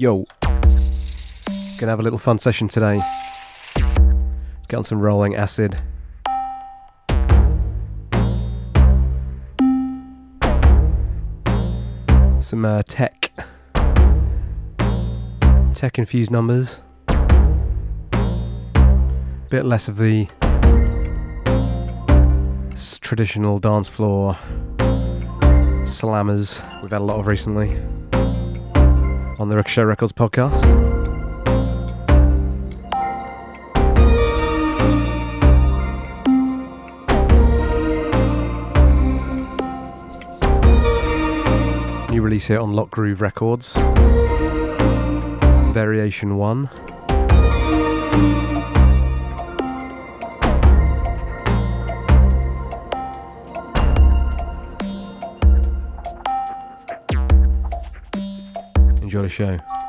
Yo. Gonna have a little fun session today. Get on some rolling acid. Some uh, tech. Tech infused numbers. Bit less of the traditional dance floor slammers we've had a lot of recently on the Ricochet Records podcast. New release here on Lock Groove Records. Variation 1. Enjoy the show.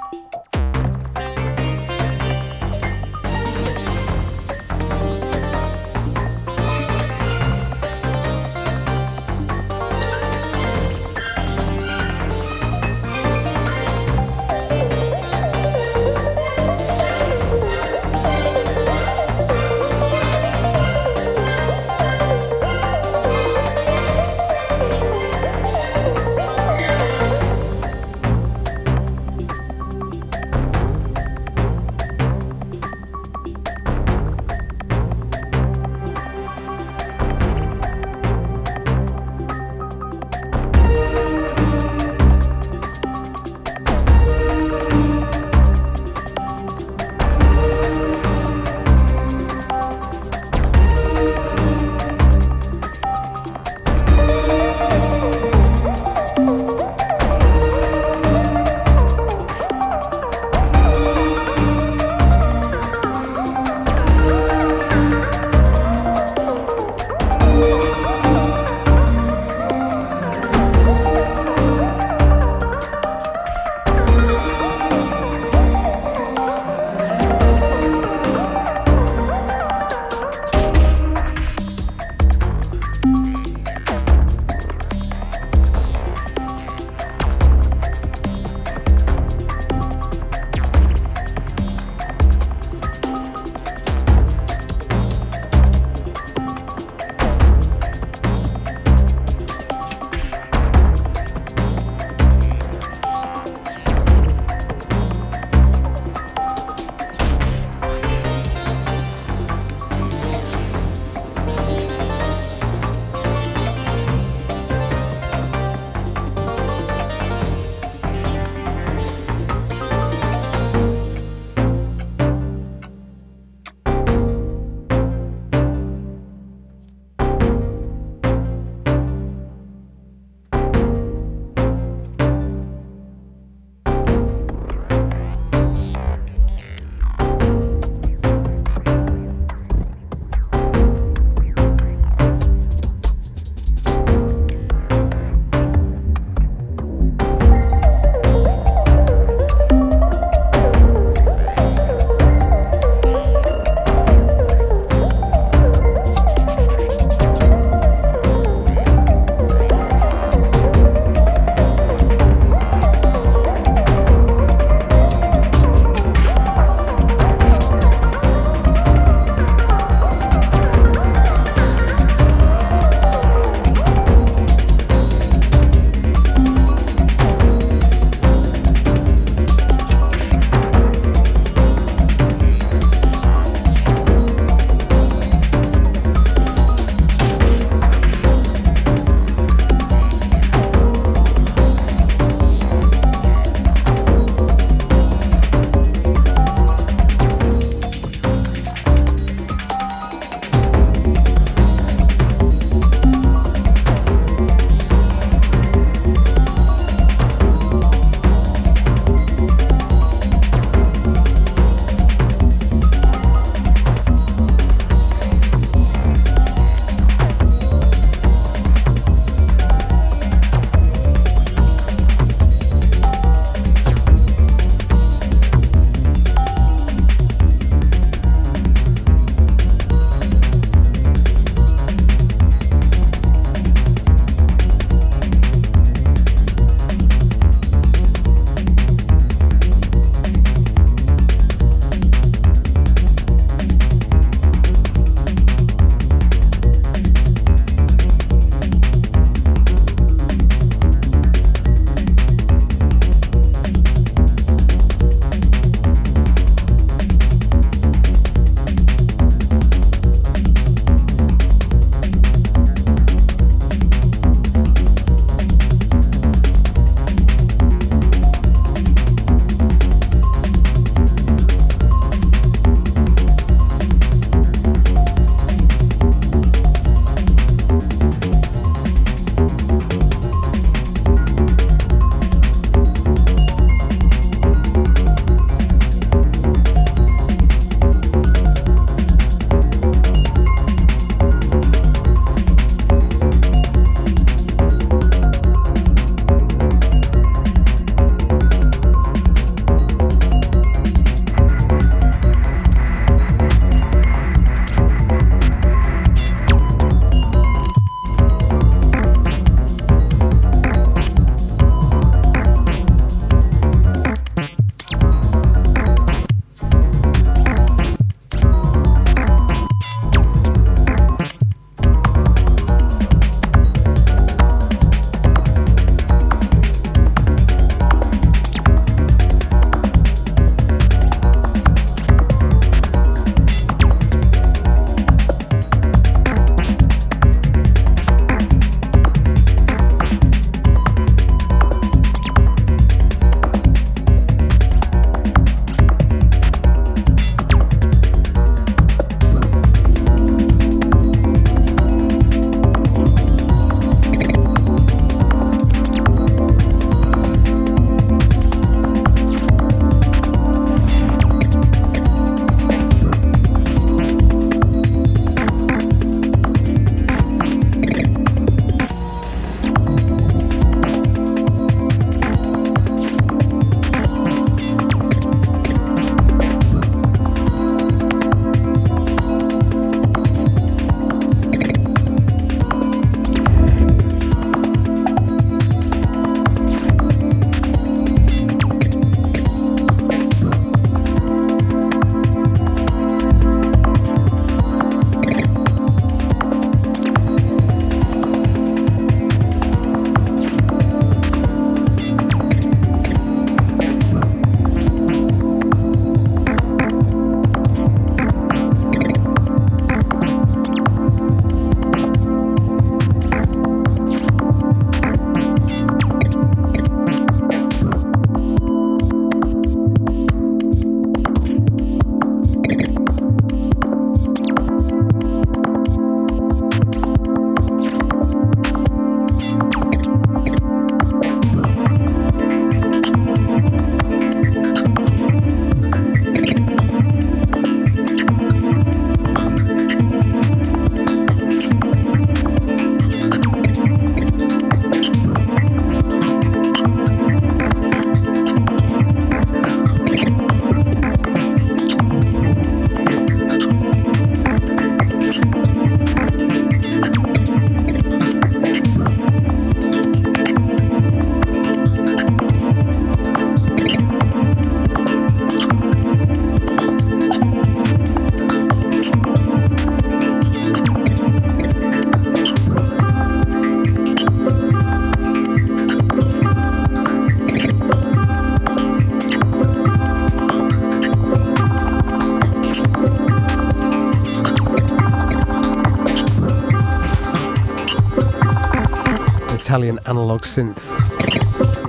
Italian analog synth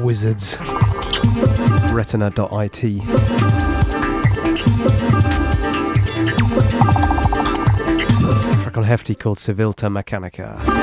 wizards, retina.it. Track on Hefty called Civilta Mechanica.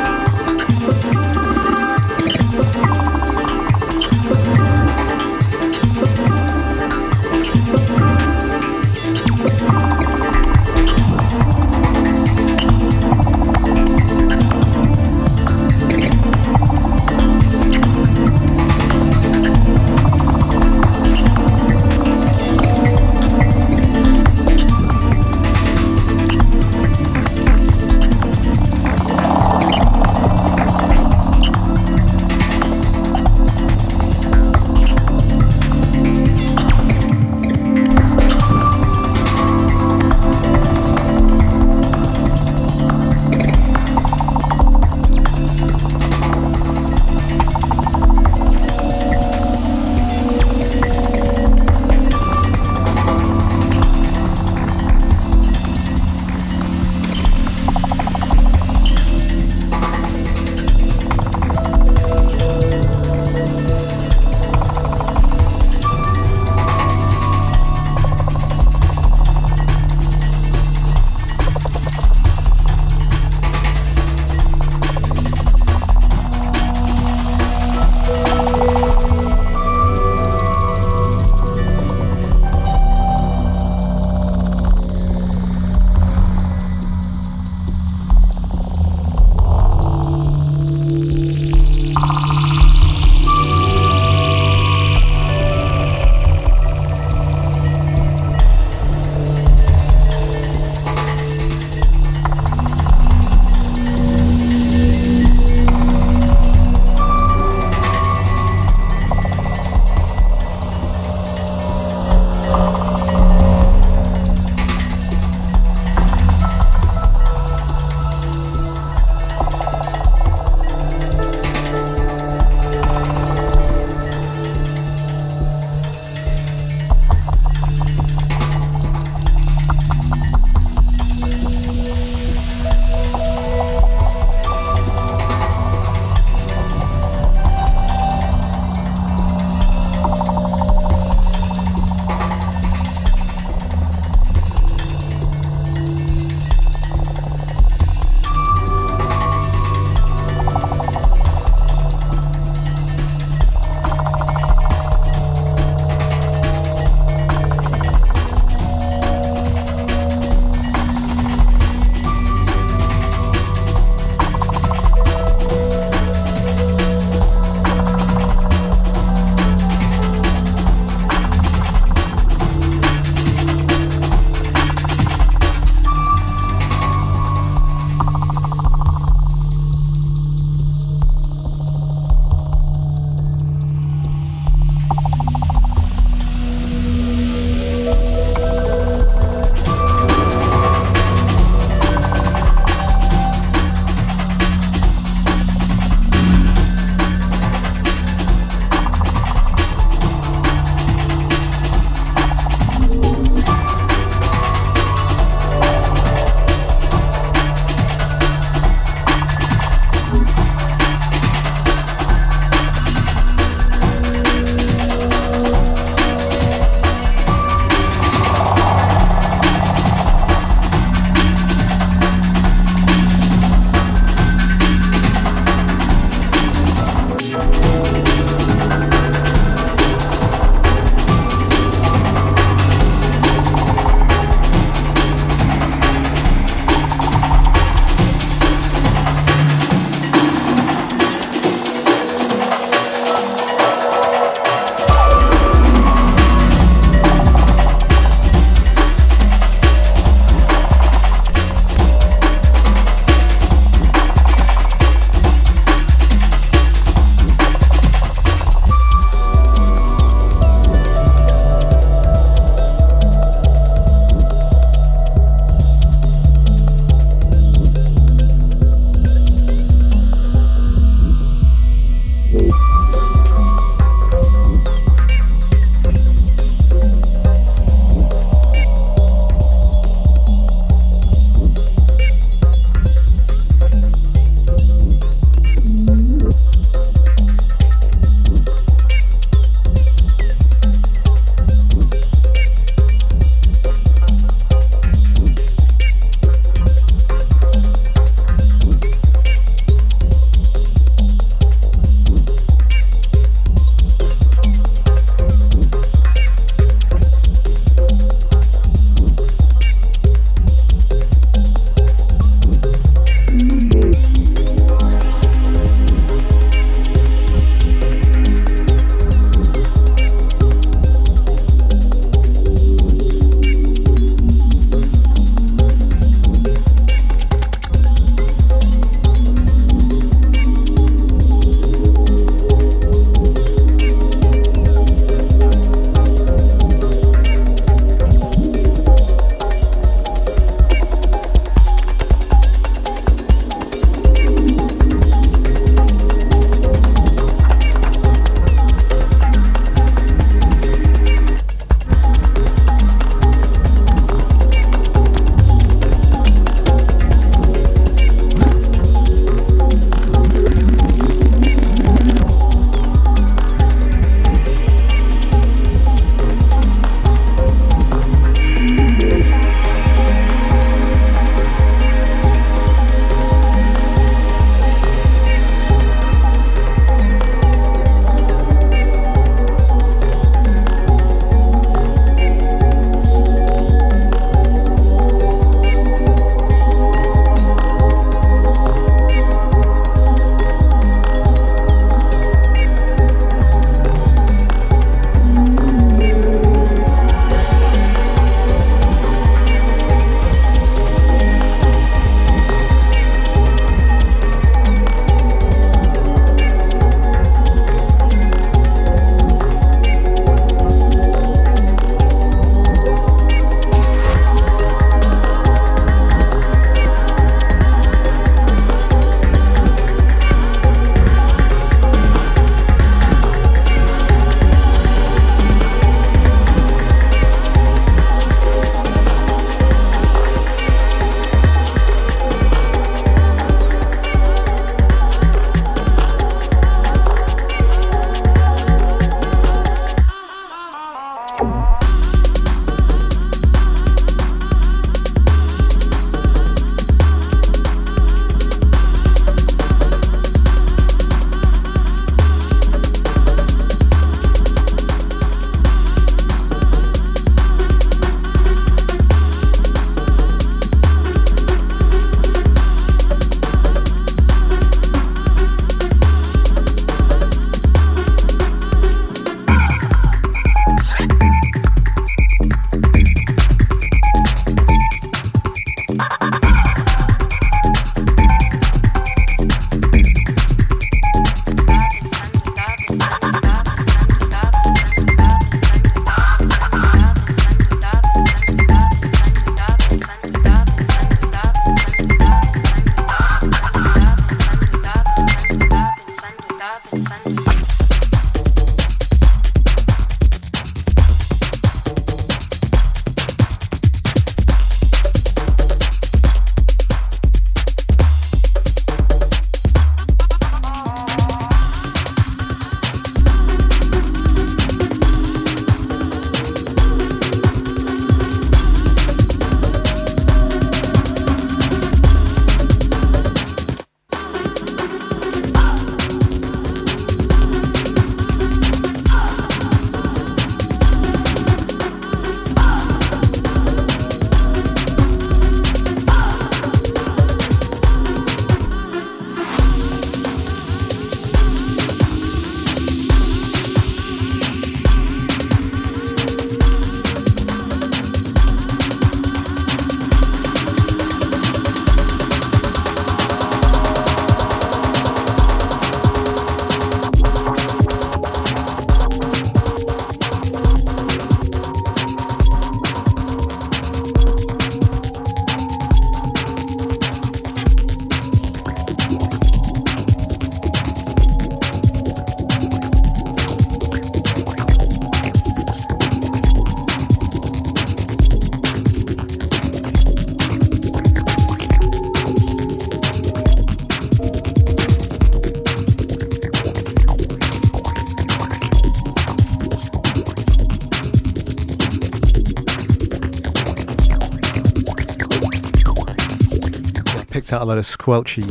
Out a load of squelchy,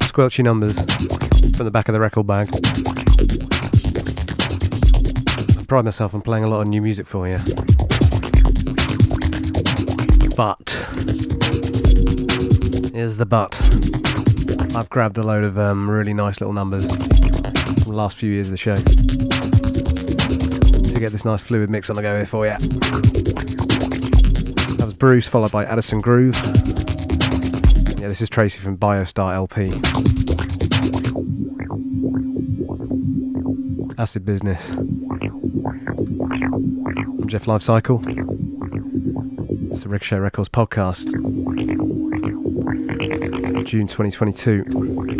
squelchy numbers from the back of the record bag. I pride myself on playing a lot of new music for you. But, here's the but. I've grabbed a load of um, really nice little numbers from the last few years of the show to get this nice fluid mix on the go here for you. That was Bruce, followed by Addison Groove. This is Tracy from Biostar LP. Acid Business. I'm Jeff Lifecycle. It's the Ricochet Records podcast. June 2022.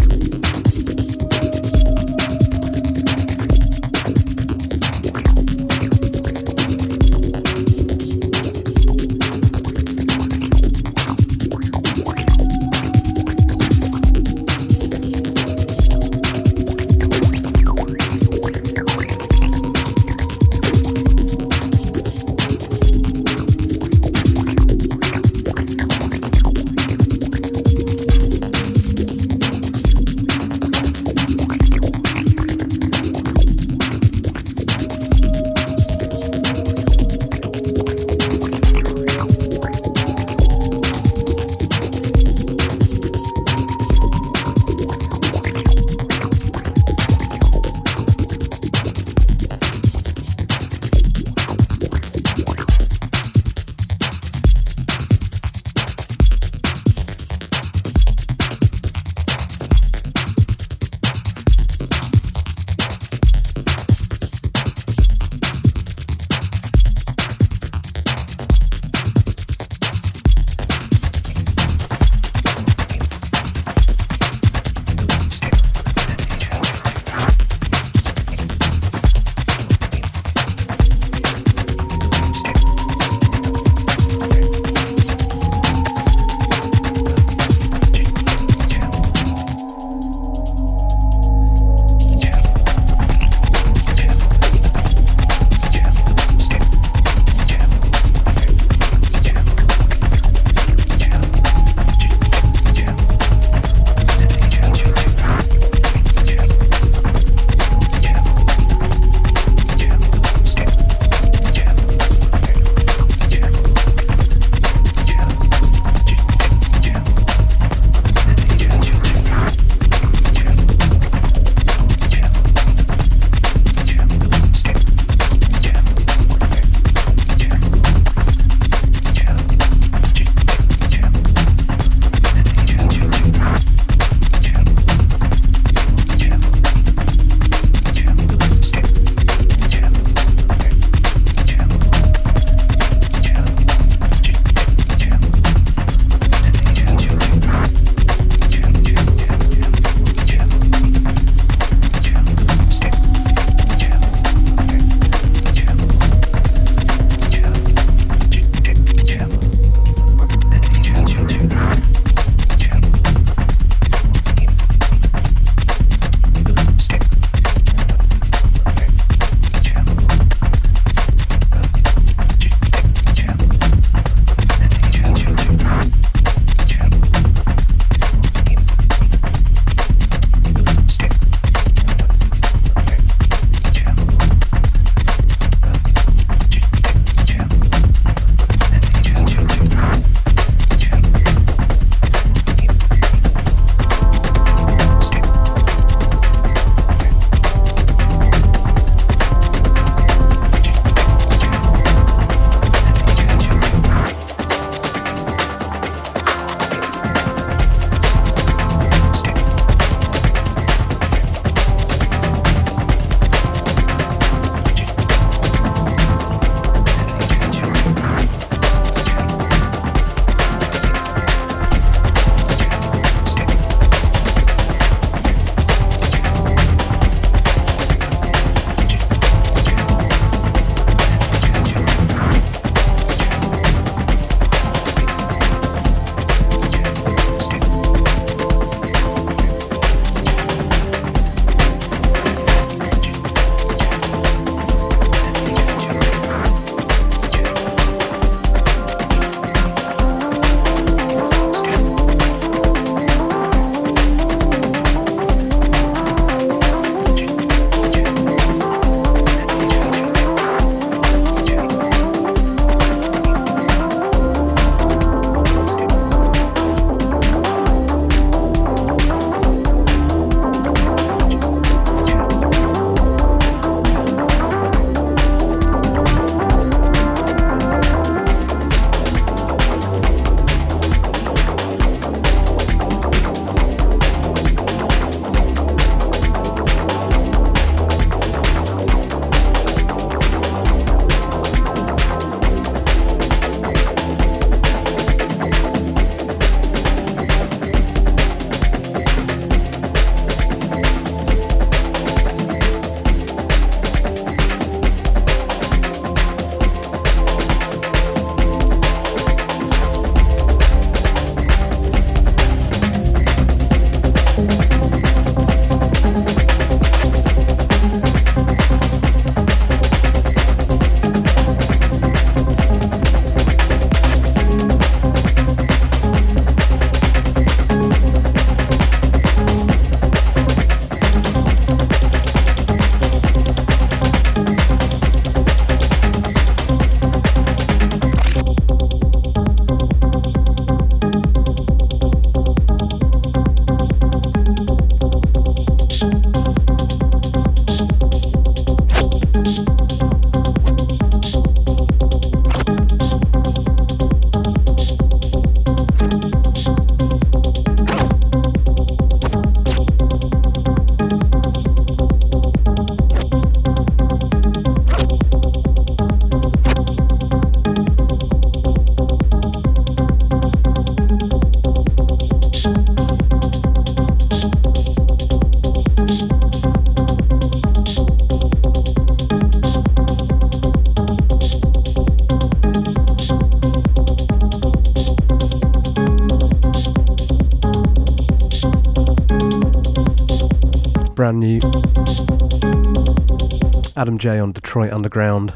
J on Detroit Underground.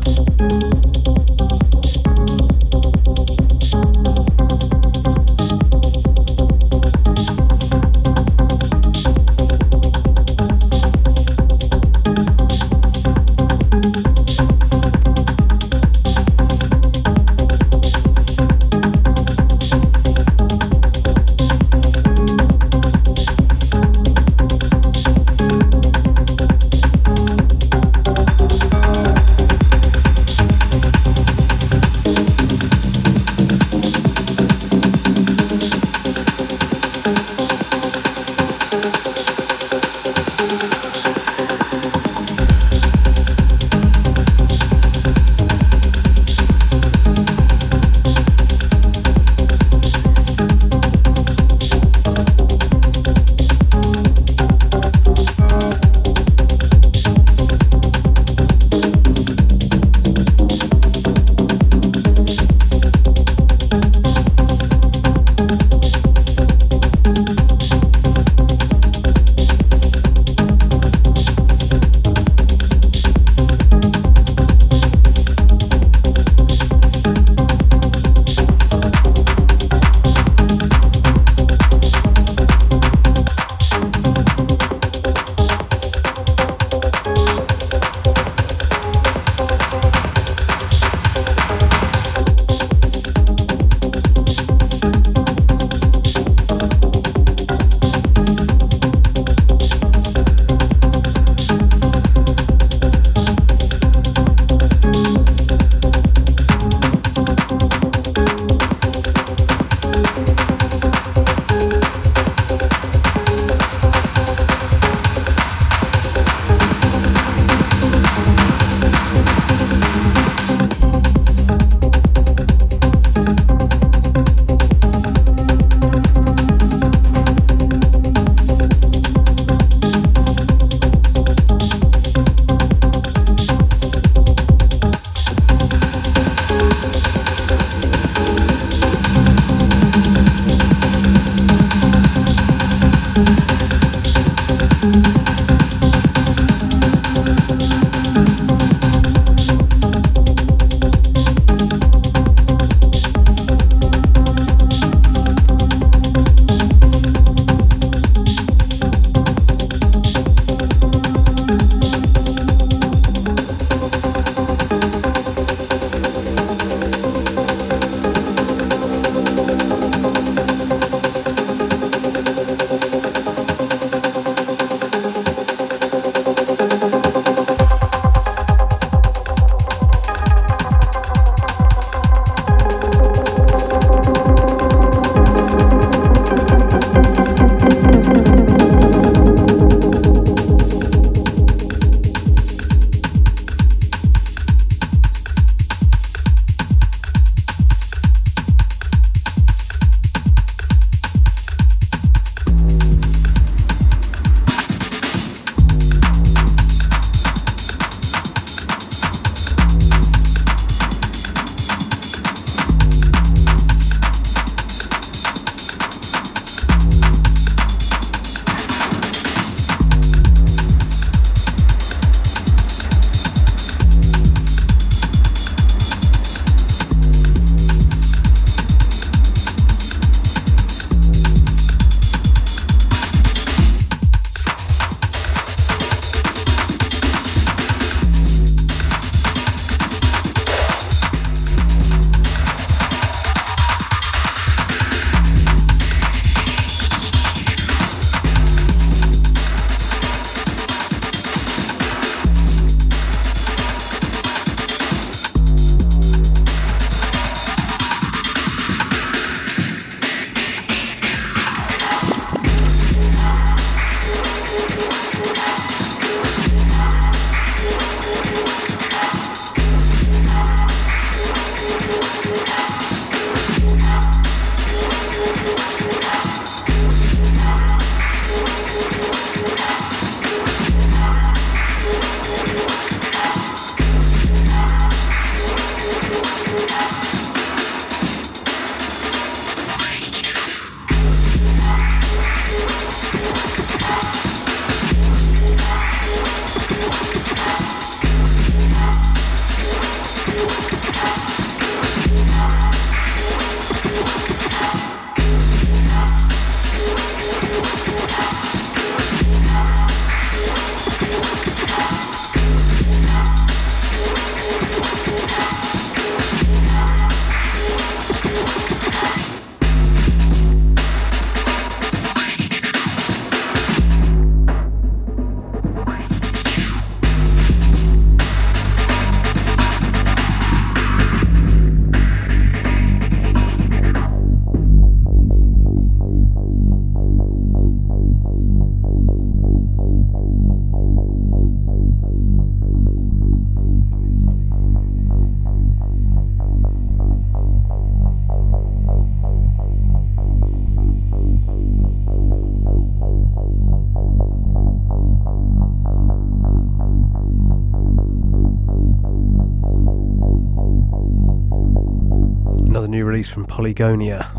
From Polygonia.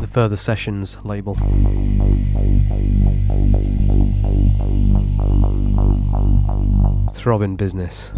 The Further Sessions label. Throbbing business.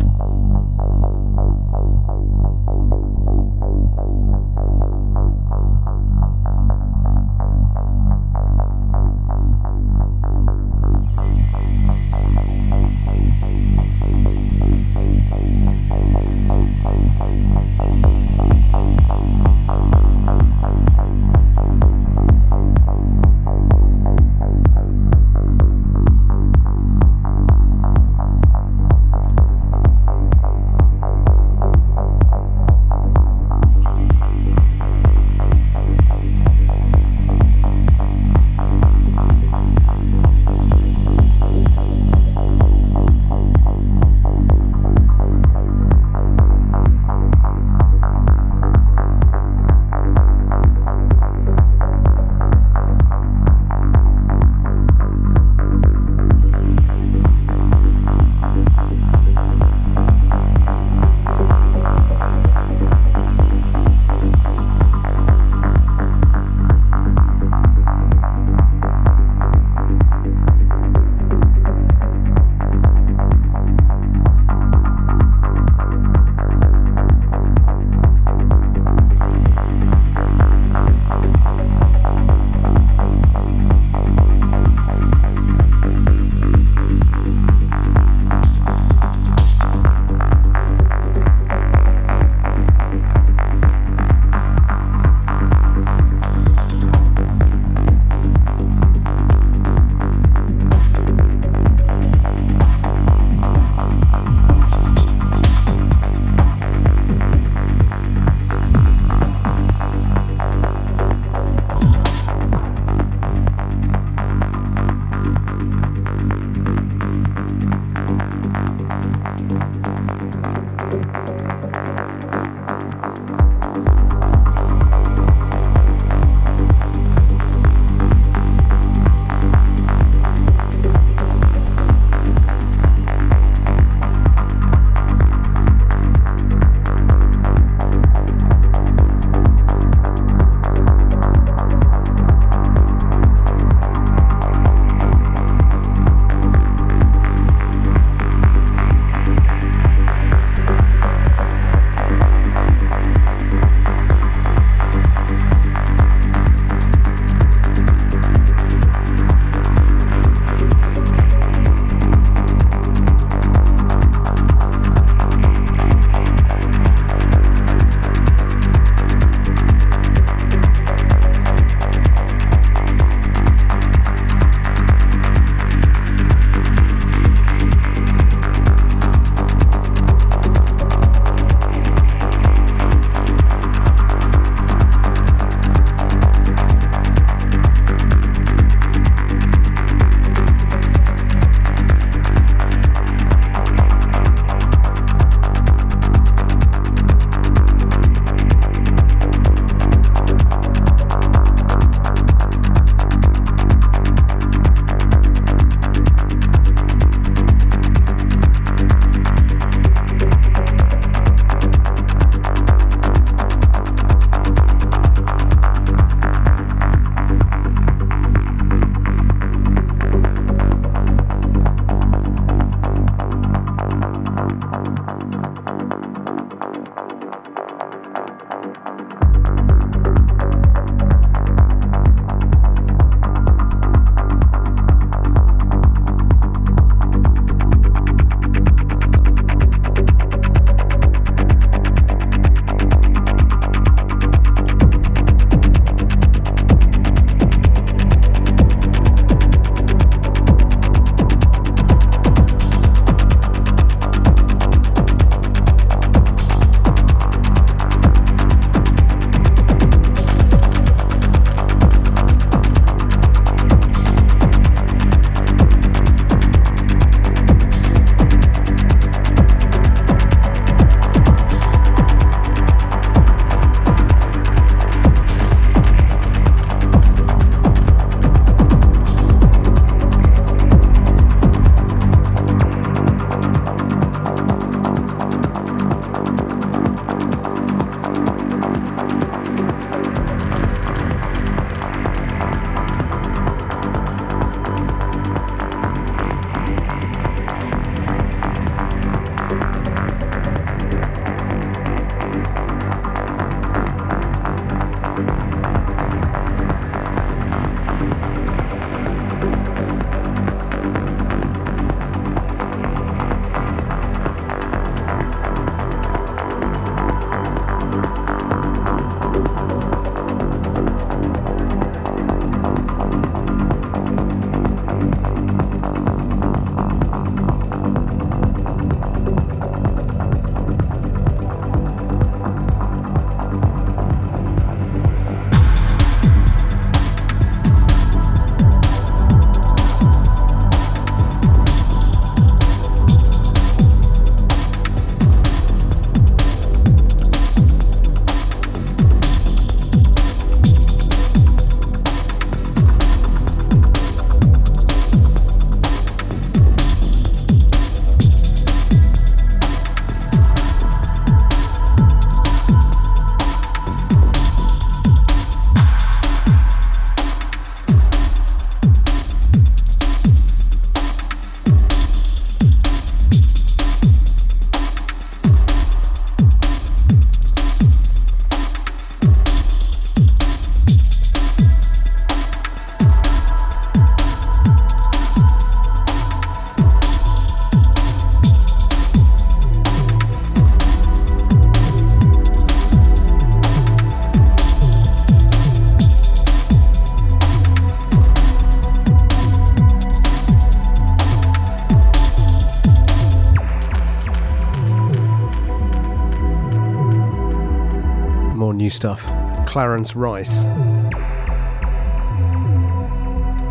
Stuff. Clarence Rice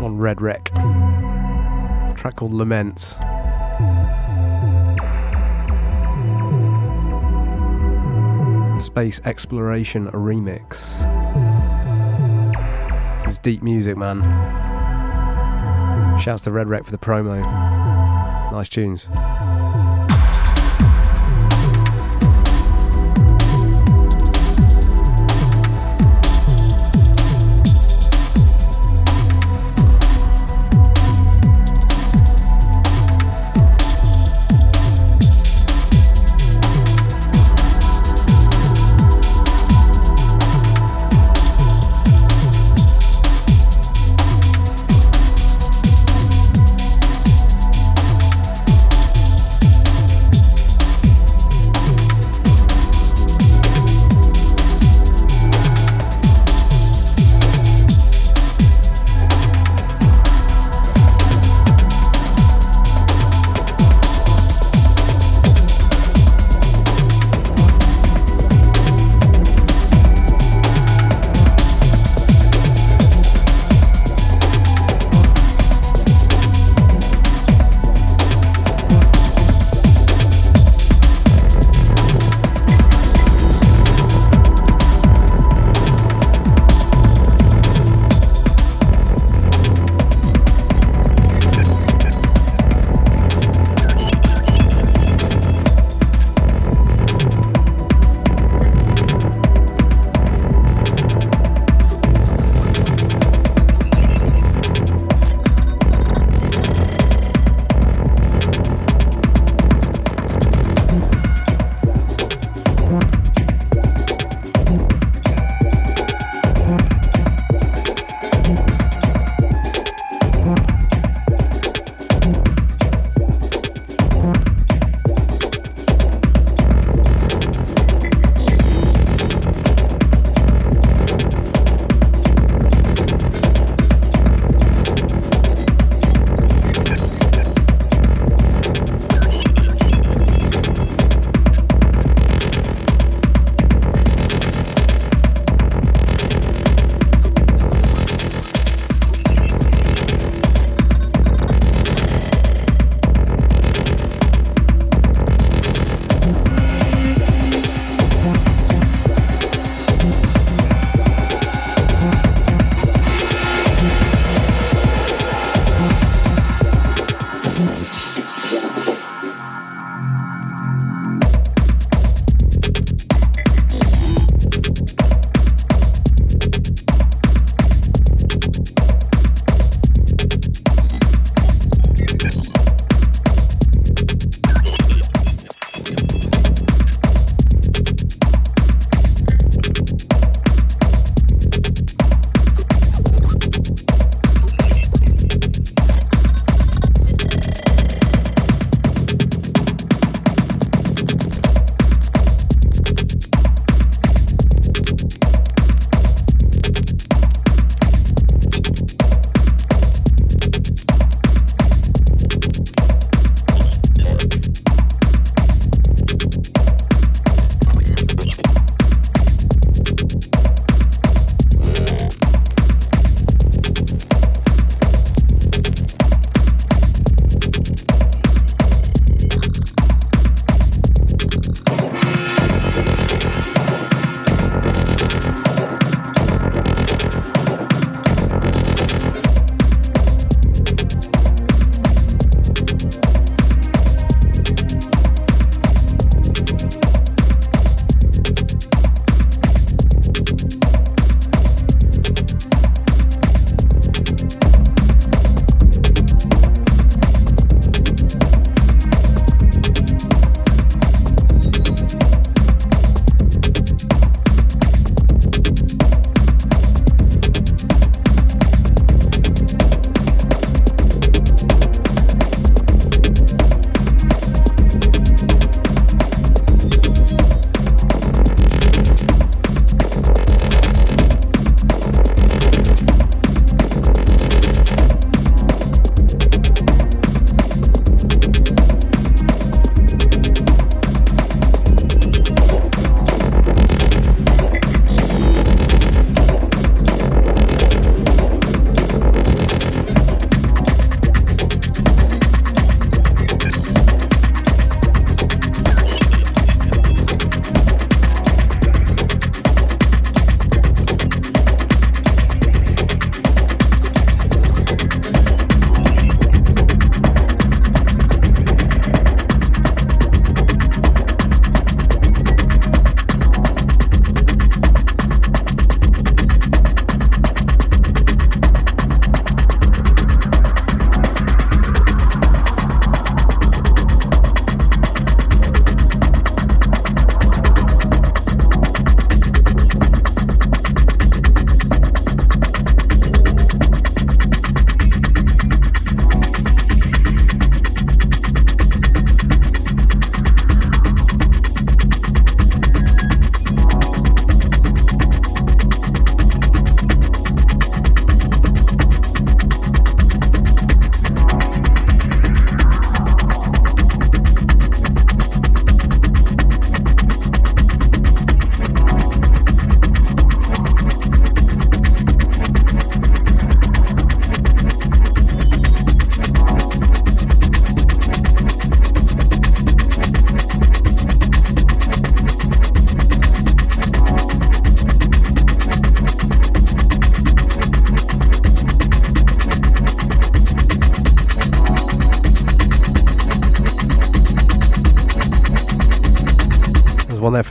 on Red Wreck. A track called Laments. Space Exploration Remix. This is deep music, man. Shouts to Red Wreck for the promo. Nice tunes.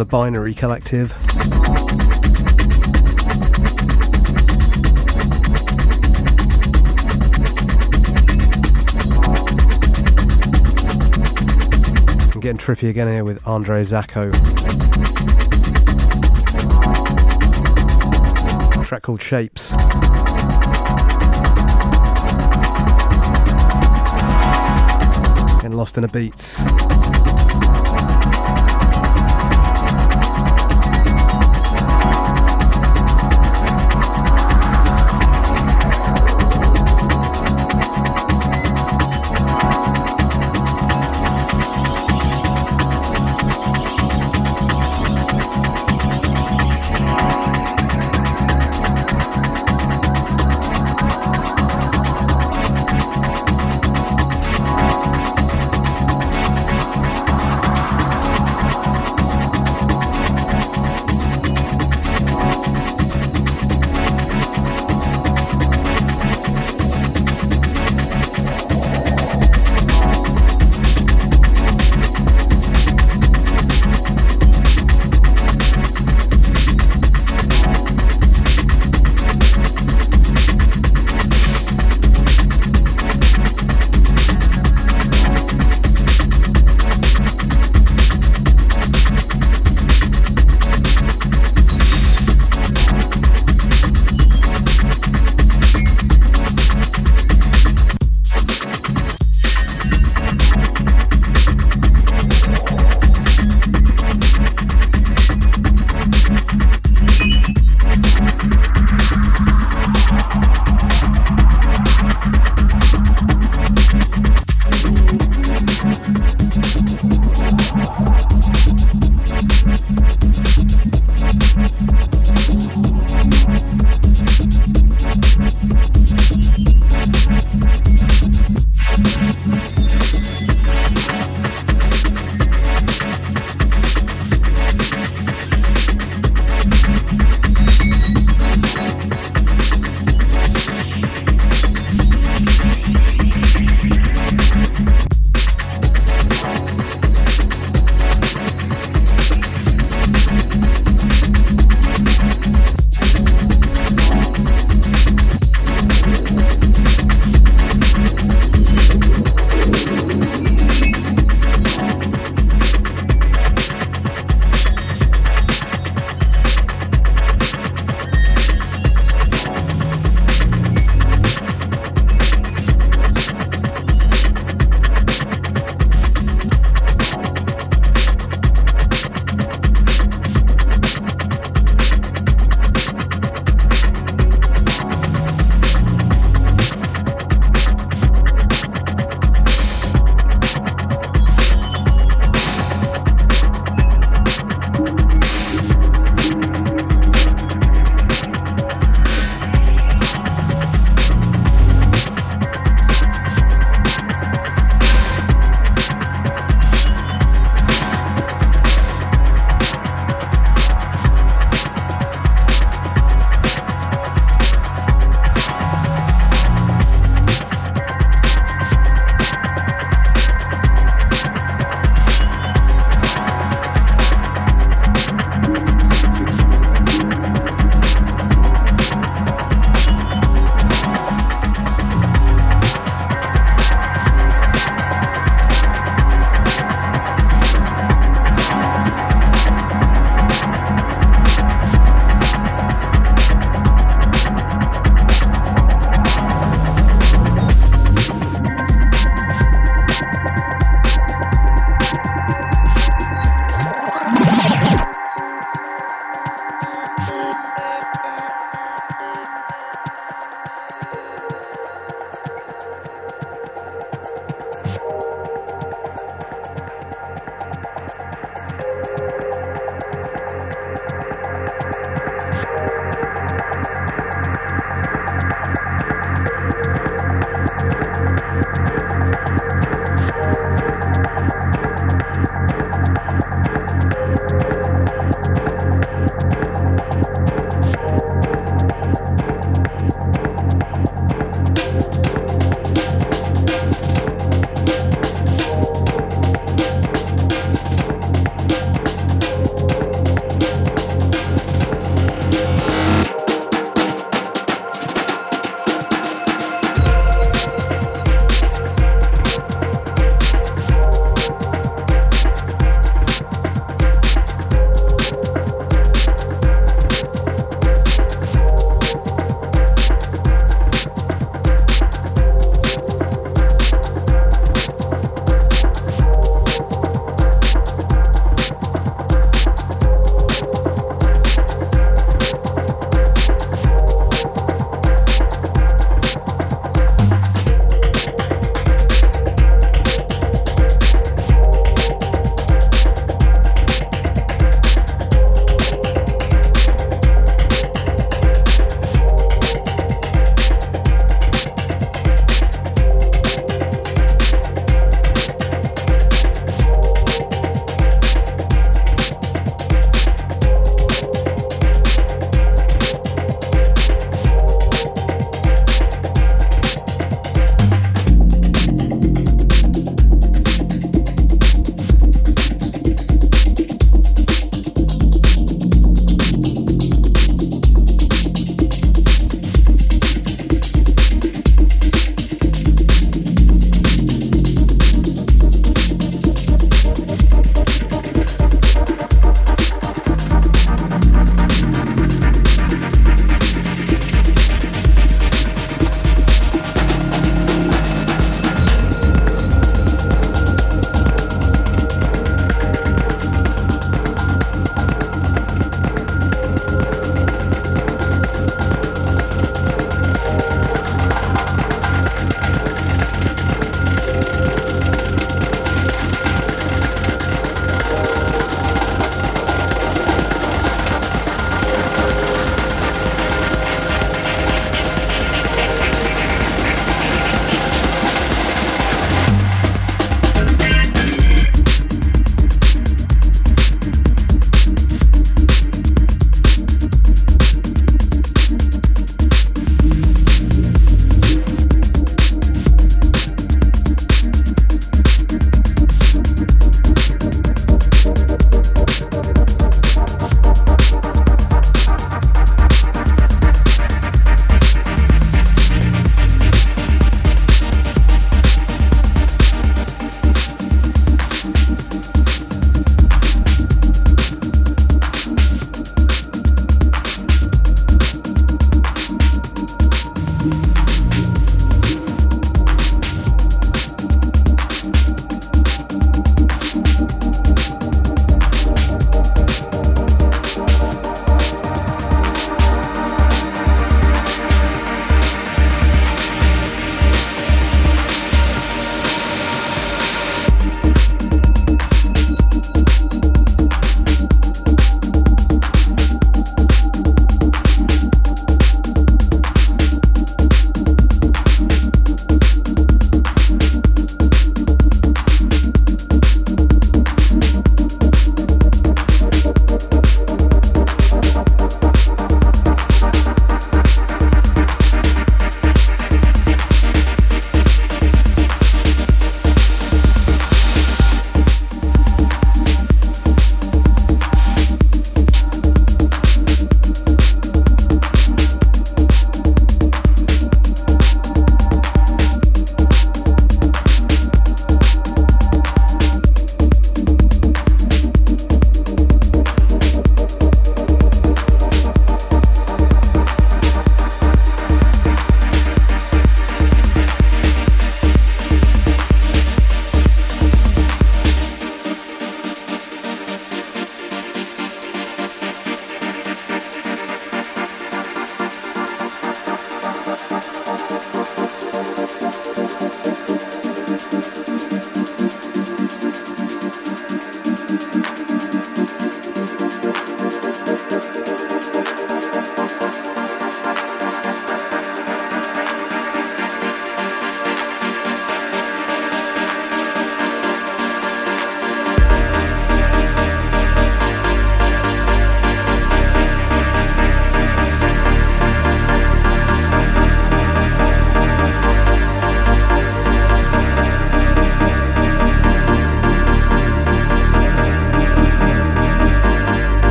The Binary Collective. I'm getting trippy again here with Andre Zacco. track called Shapes. Getting lost in the beats.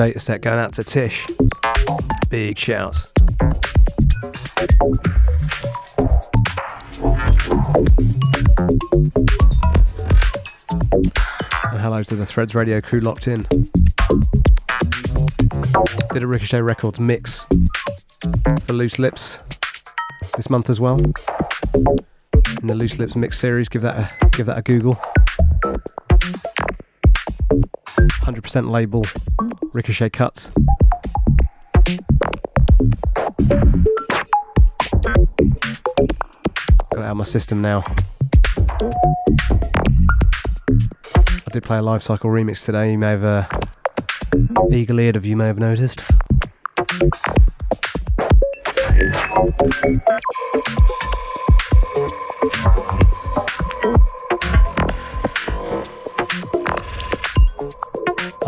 One set going out to Tish. Big shouts. And hello to the Threads Radio crew locked in. Did a Ricochet Records mix for Loose Lips this month as well. In the Loose Lips mix series, give that a give that a Google. 100% label Ricochet cuts. Got it out of my system now. I did play a live cycle remix today. You may have uh, eagle eared of you may have noticed.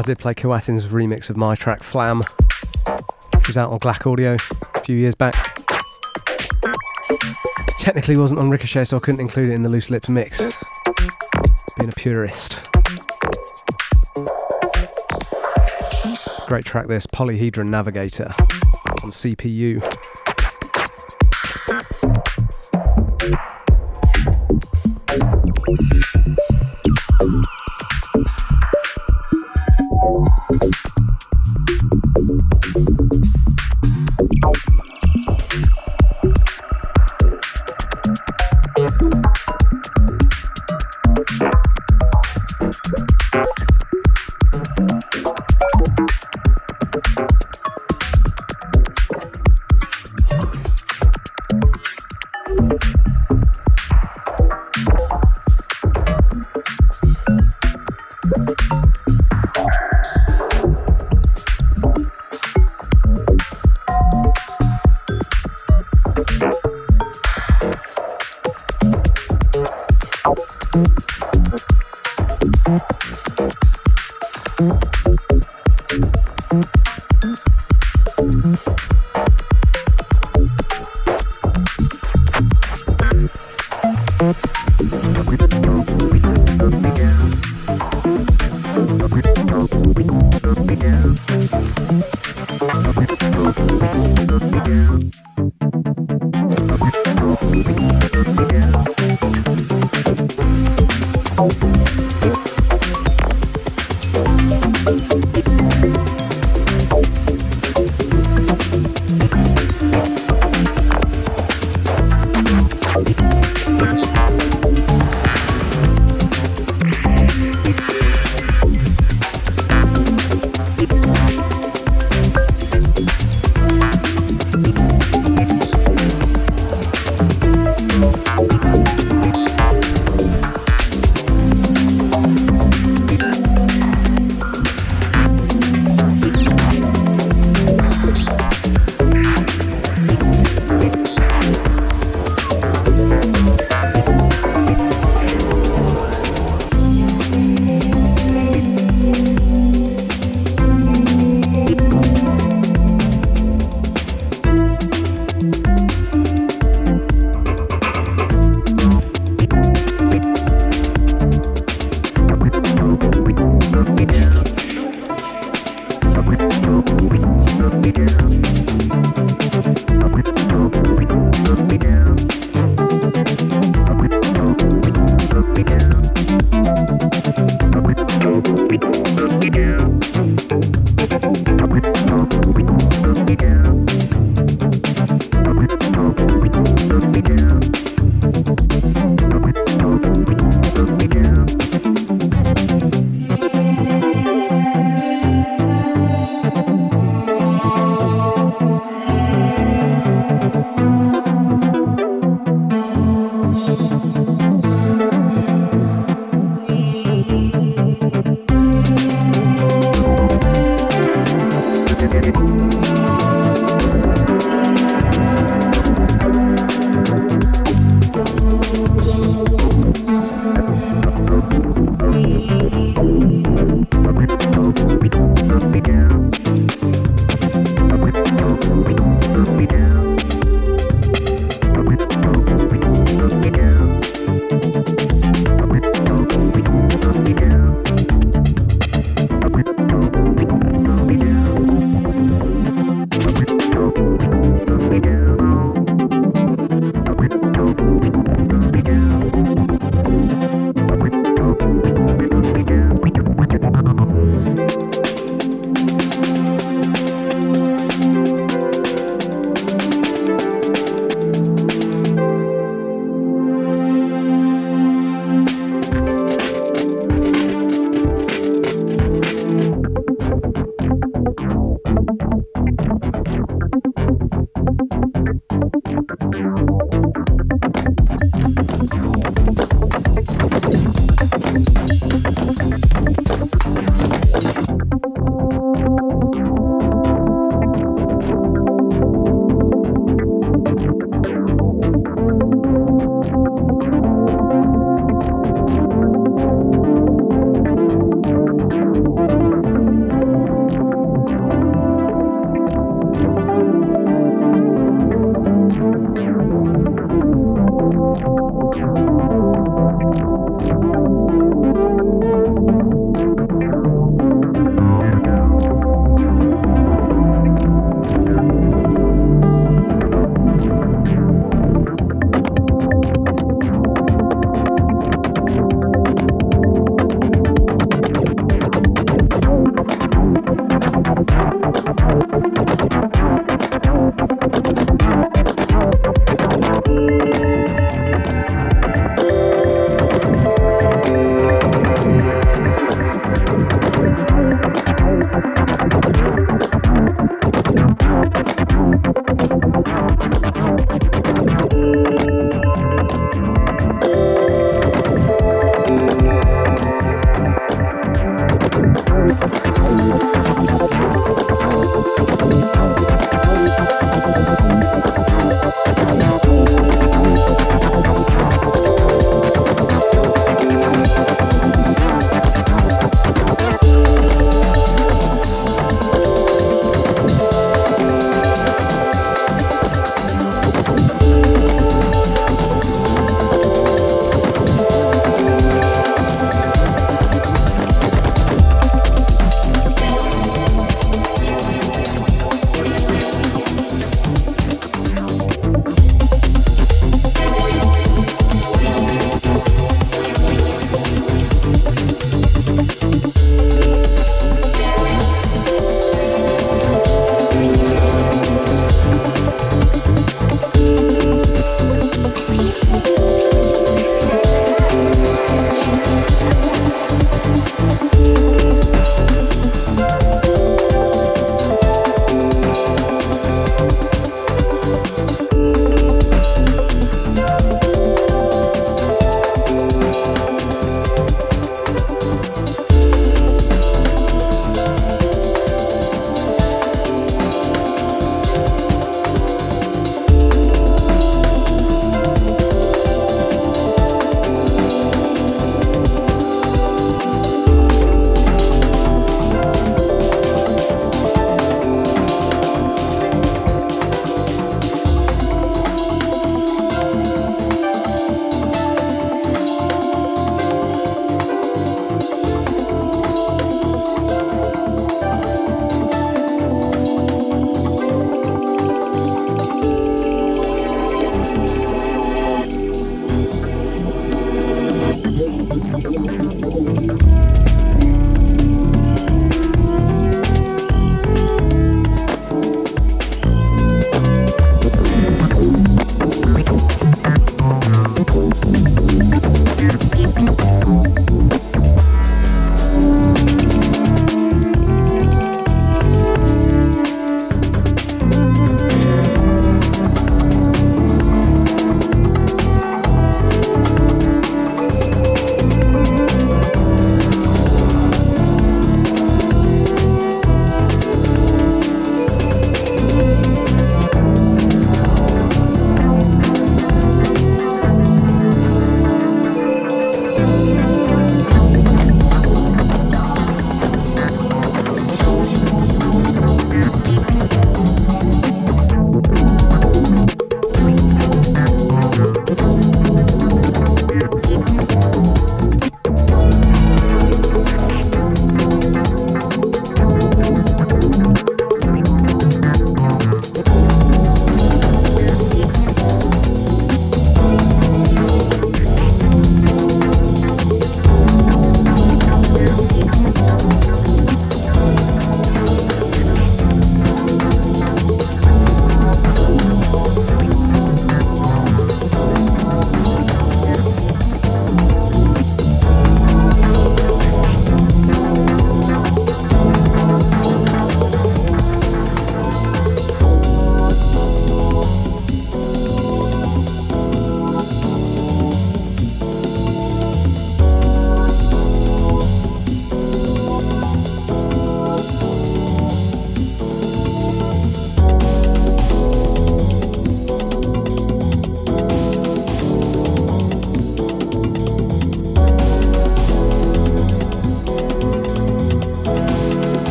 I did play Kawatin's remix of my track Flam, which was out on Glac Audio a few years back. Technically wasn't on Ricochet, so I couldn't include it in the Loose Lips mix. Being a purist. Great track this, Polyhedron Navigator on CPU.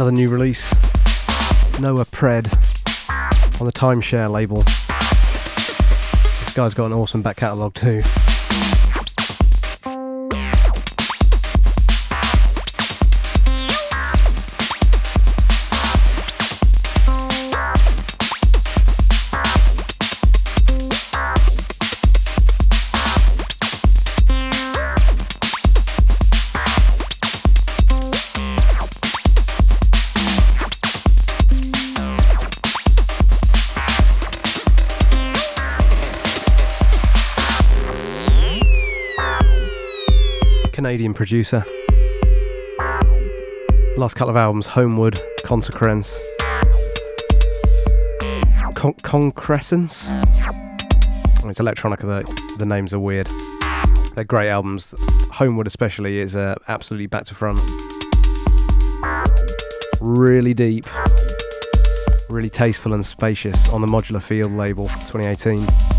Another new release. Noah Pred on the Timeshare label. This guy's got an awesome back catalogue too. Producer. Last couple of albums Homewood, Consequence, Con- Concrescence. Oh, it's electronica, the, the names are weird. They're great albums. Homewood, especially, is uh, absolutely back to front. Really deep, really tasteful and spacious on the Modular Field label 2018.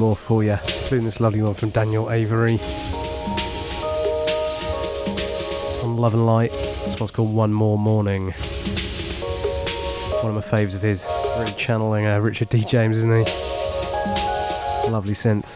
More for you, including this lovely one from Daniel Avery on Love and Light. This one's called One More Morning. One of my faves of his, really channeling uh, Richard D. James, isn't he? Lovely synths.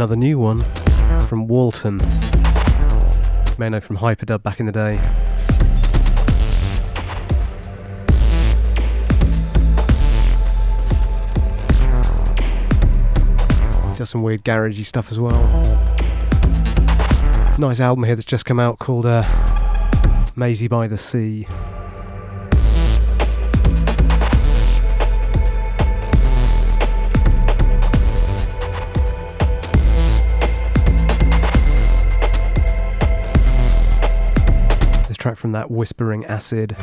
another new one from Walton. You may know from Hyperdub back in the day. Does some weird garagey stuff as well. Nice album here that's just come out called uh, Maisie by the Sea. From that Whispering Acid.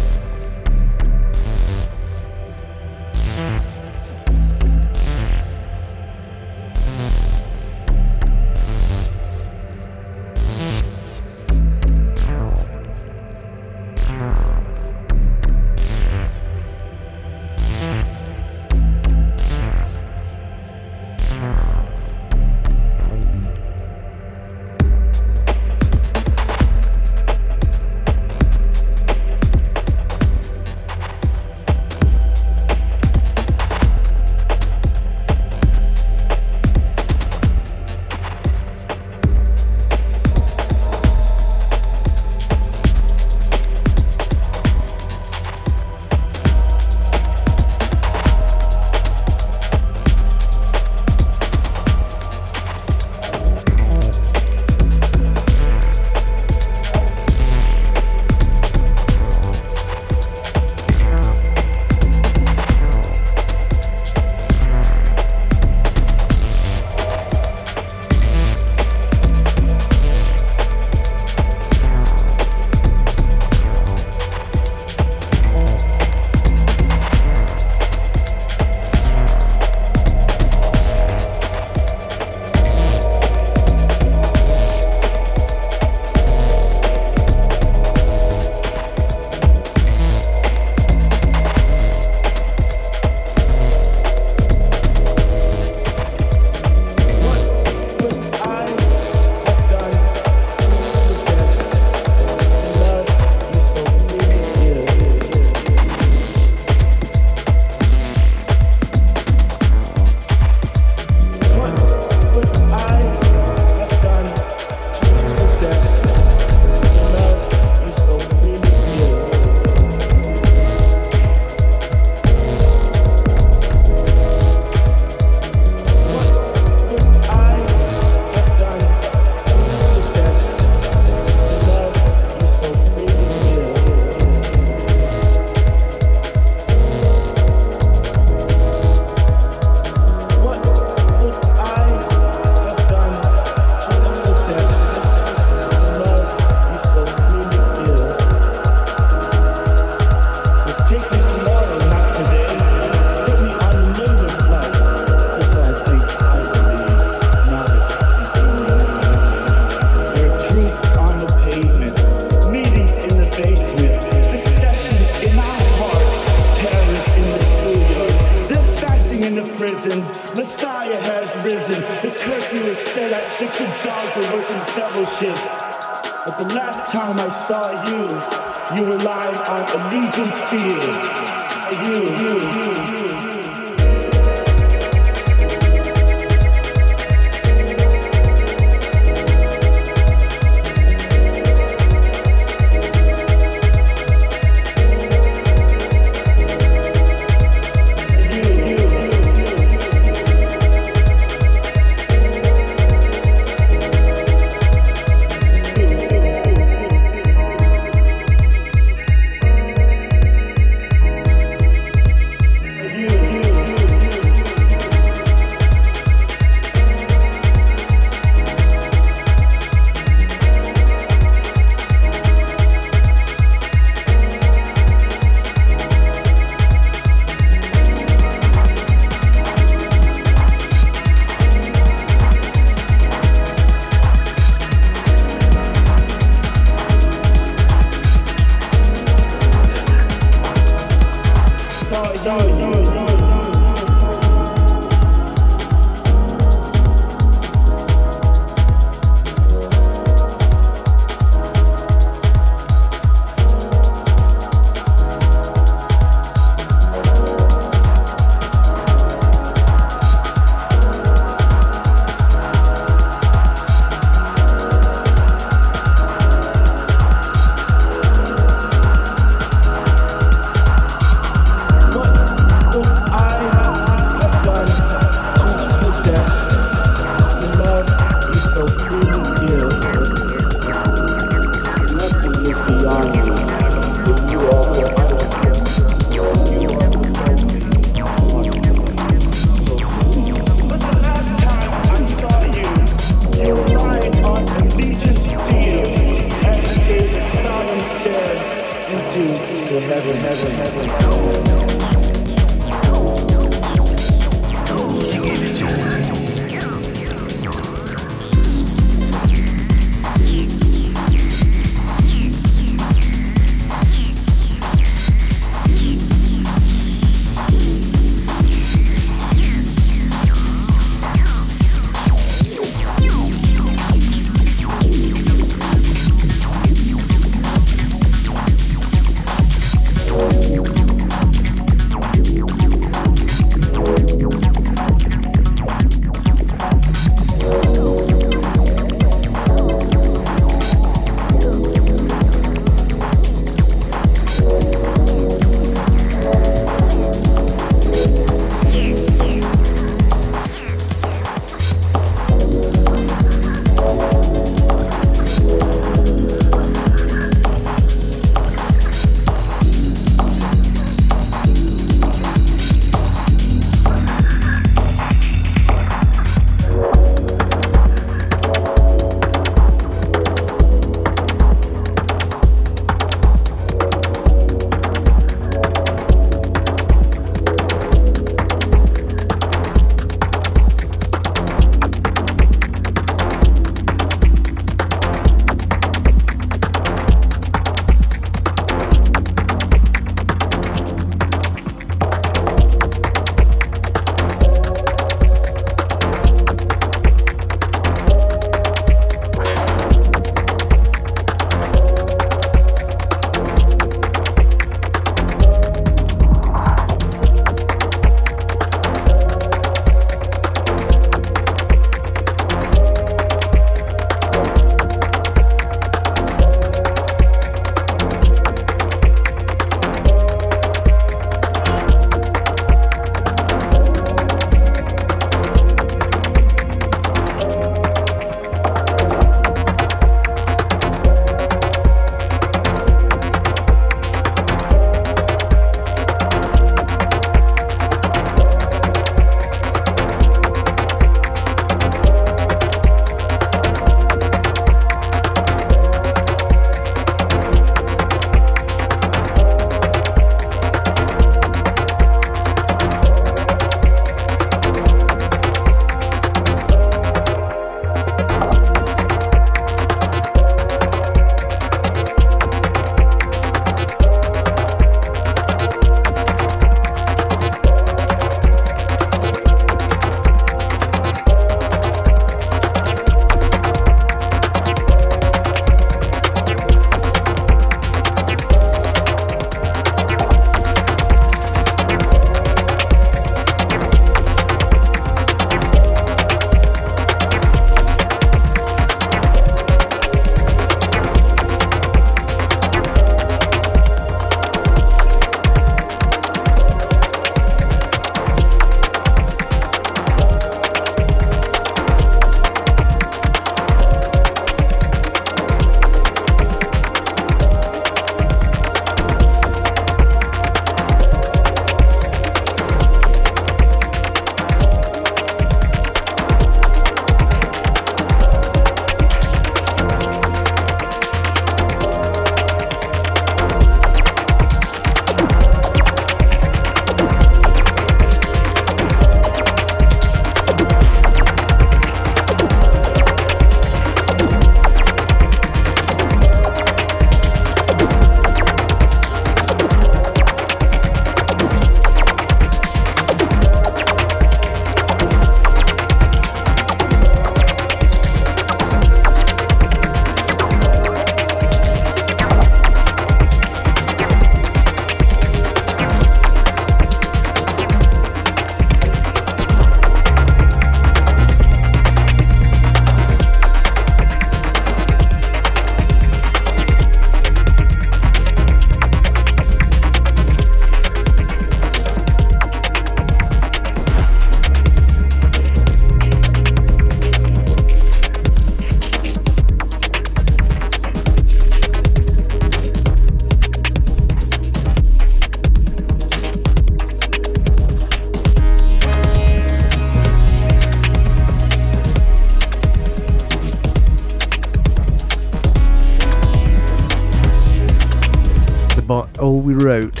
Wrote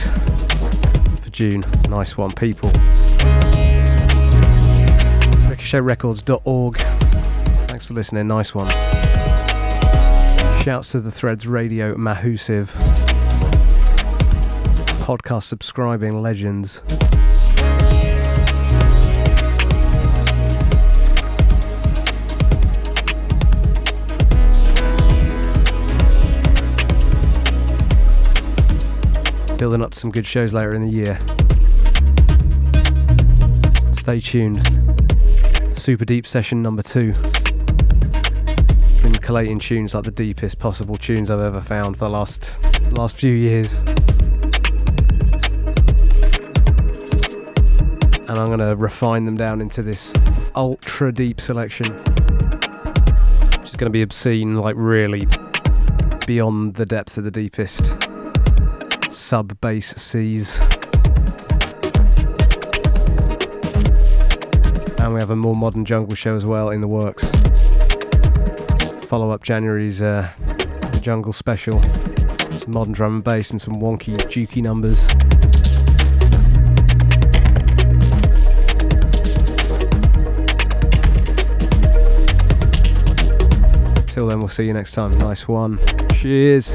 for June. Nice one, people. RicochetRecords.org. Thanks for listening. Nice one. Shouts to the Threads Radio Mahusiv. Podcast subscribing legends. Building up to some good shows later in the year. Stay tuned. Super Deep Session number two. Been collating tunes like the deepest possible tunes I've ever found for the last last few years. And I'm gonna refine them down into this ultra deep selection. Which is gonna be obscene, like really beyond the depths of the deepest sub bass C's. And we have a more modern jungle show as well in the works. Follow up January's uh, jungle special. Some modern drum and bass and some wonky, jukey numbers. Till then, we'll see you next time. Nice one. Cheers.